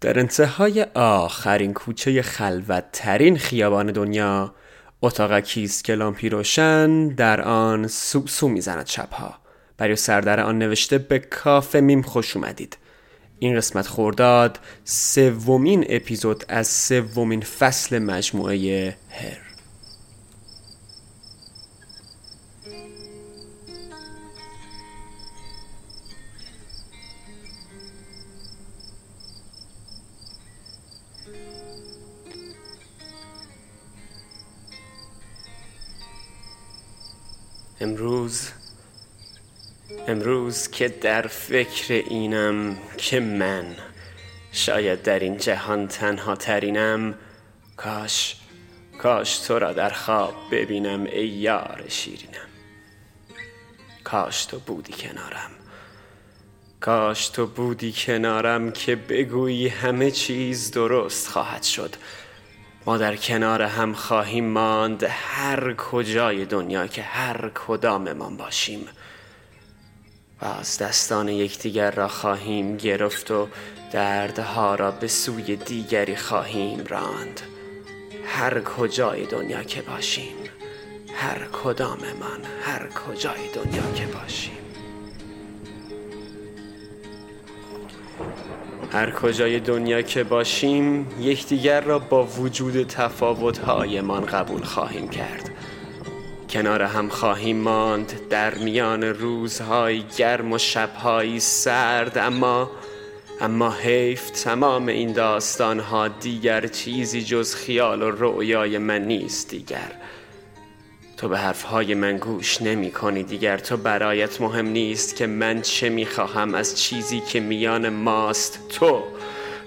در انتهای آخرین کوچه خلوت ترین خیابان دنیا اتاقکی است که لامپی روشن در آن سو سو می‌زند شبها. برای سردر آن نوشته به کافه میم خوش اومدید. این قسمت خورداد سومین اپیزود از سومین فصل مجموعه هر. امروز امروز که در فکر اینم که من شاید در این جهان تنها ترینم کاش کاش تو را در خواب ببینم ای یار شیرینم. کاش تو بودی کنارم کاش تو بودی کنارم که بگویی همه چیز درست خواهد شد. ما در کنار هم خواهیم ماند هر کجای دنیا که هر کداممان باشیم. و از دستان یکدیگر را خواهیم گرفت و دردها را به سوی دیگری خواهیم راند. هر کجای دنیا که باشیم هر کداممان هر کجای دنیا که باشیم. هر کجای دنیا که باشیم یکدیگر را با وجود تفاوتهایمان قبول خواهیم کرد. کنار هم خواهیم ماند در میان روزهای گرم و شبهایی سرد اما اما حیف تمام این داستانها دیگر چیزی جز خیال و رؤیای من نیست دیگر. تو به حرفهای من گوش نمی کنی دیگر. تو برایت مهم نیست که من چه می خواهم از چیزی که میان ماست. تو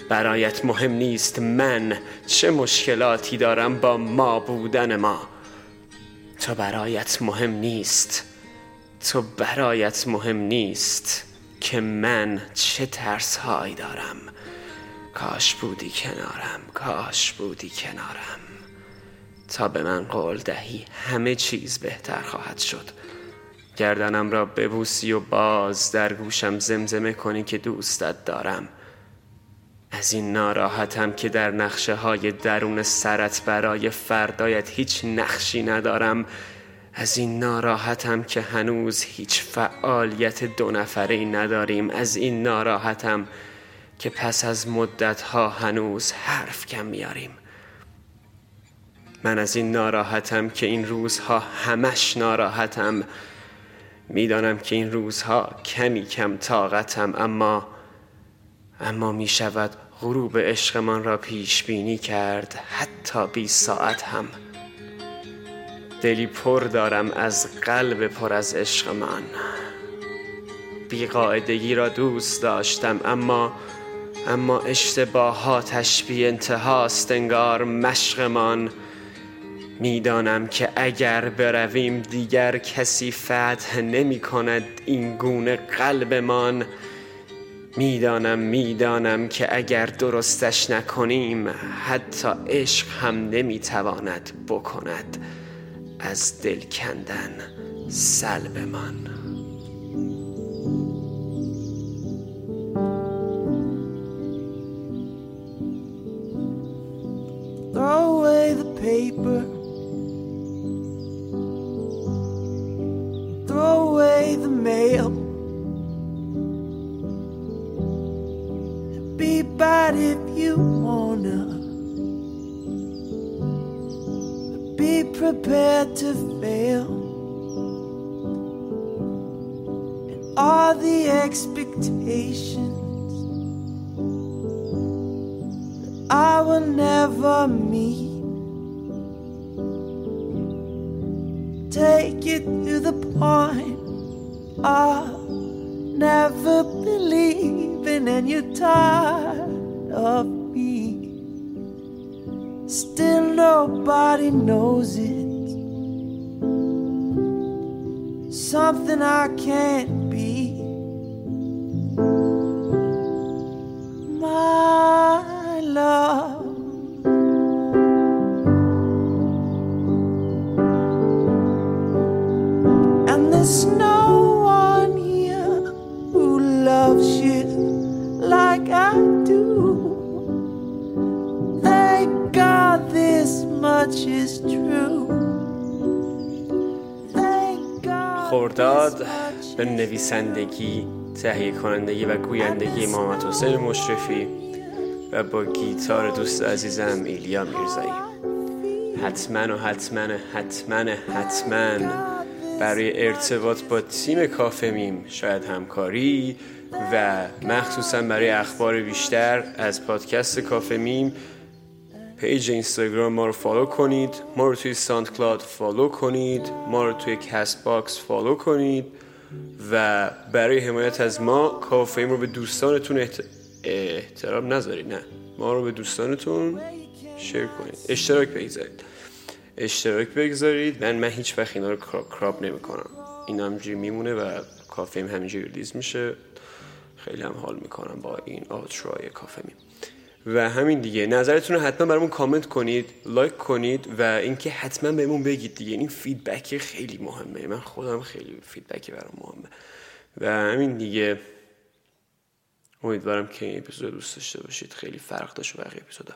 برایت مهم نیست من چه مشکلاتی دارم با ما بودن ما. تو برایت مهم نیست. تو برایت مهم نیست که من چه ترس هایی دارم. کاش بودی کنارم کاش بودی کنارم. تا به من قول دهی. همه چیز بهتر خواهد شد. گردنم را ببوسی و باز در گوشم زمزمه کنی که دوستت دارم. از این ناراحتم که در نقشه های درون سرت برای فردایت هیچ نقشی ندارم. از این ناراحتم که هنوز هیچ فعالیت دو نفره نداریم. از این ناراحتم که پس از مدت ها هنوز حرف کم میاریم. من از این ناراحتم که این روزها همش ناراحتم. می‌دانم که این روزها کمی کم طاقتم اما اما می شود غروب عشقمان را پیش بینی کرد حتی بی ساعت هم. دلی پر دارم از قلب پر از عشقمان. بیقاعدگی را دوست داشتم اما اما اشتباهاتش بی انتهاست انگار مشقمان. می‌دانم که اگر برویم دیگر کسی فتح نمی کند این گونه قلبمان. می‌دانم می‌دانم که اگر درستش نکنیم حتی عشق هم نمی‌تواند بکند از دل کندن سلبمان. Throw away the paper. Bad if you wanna Be prepared to fail And all the expectations that I will never meet. Take it to the point of never believing, and you're tired of me. Still, nobody knows it. Something I can't خورداد به نویسندگی تهیه کنندگی و گویندگی محمد حسین مشرفی و با گیتار دوست عزیزم ایلیا میرزایی. حتما و حتما حتما حتما برای ارتباط با تیم کافه میم شاید همکاری و مخصوصا برای اخبار بیشتر از پادکست کافه میم page اینستاگرام ما رو follow کنید. ما رو توی SoundCloud follow کنید. ما رو توی CastBox follow کنید. و برای حمایت از ما کافه رو به دوستانتون احترام نذارید نه. ما رو به دوستانتون share کنید. اشتراک بگذارید. اشتراک بگذارید. من من هیچ وقت اینا رو crop نمی کنم این همجوری میمونه و کافه همینجوری release میشه. خیلی هم حال می‌کنم با این outro ی کافه و همین دیگه. نظرتون رو حتما برامون کامنت کنید لایک کنید و اینکه حتما بهمون بگید دیگه. این feedback خیلی مهمه. من خودم خیلی feedback برام مهمه. و همین دیگه. امیدوارم که این اپیزود دوست داشته باشید. خیلی فرق داشت بقیه اپیزودا.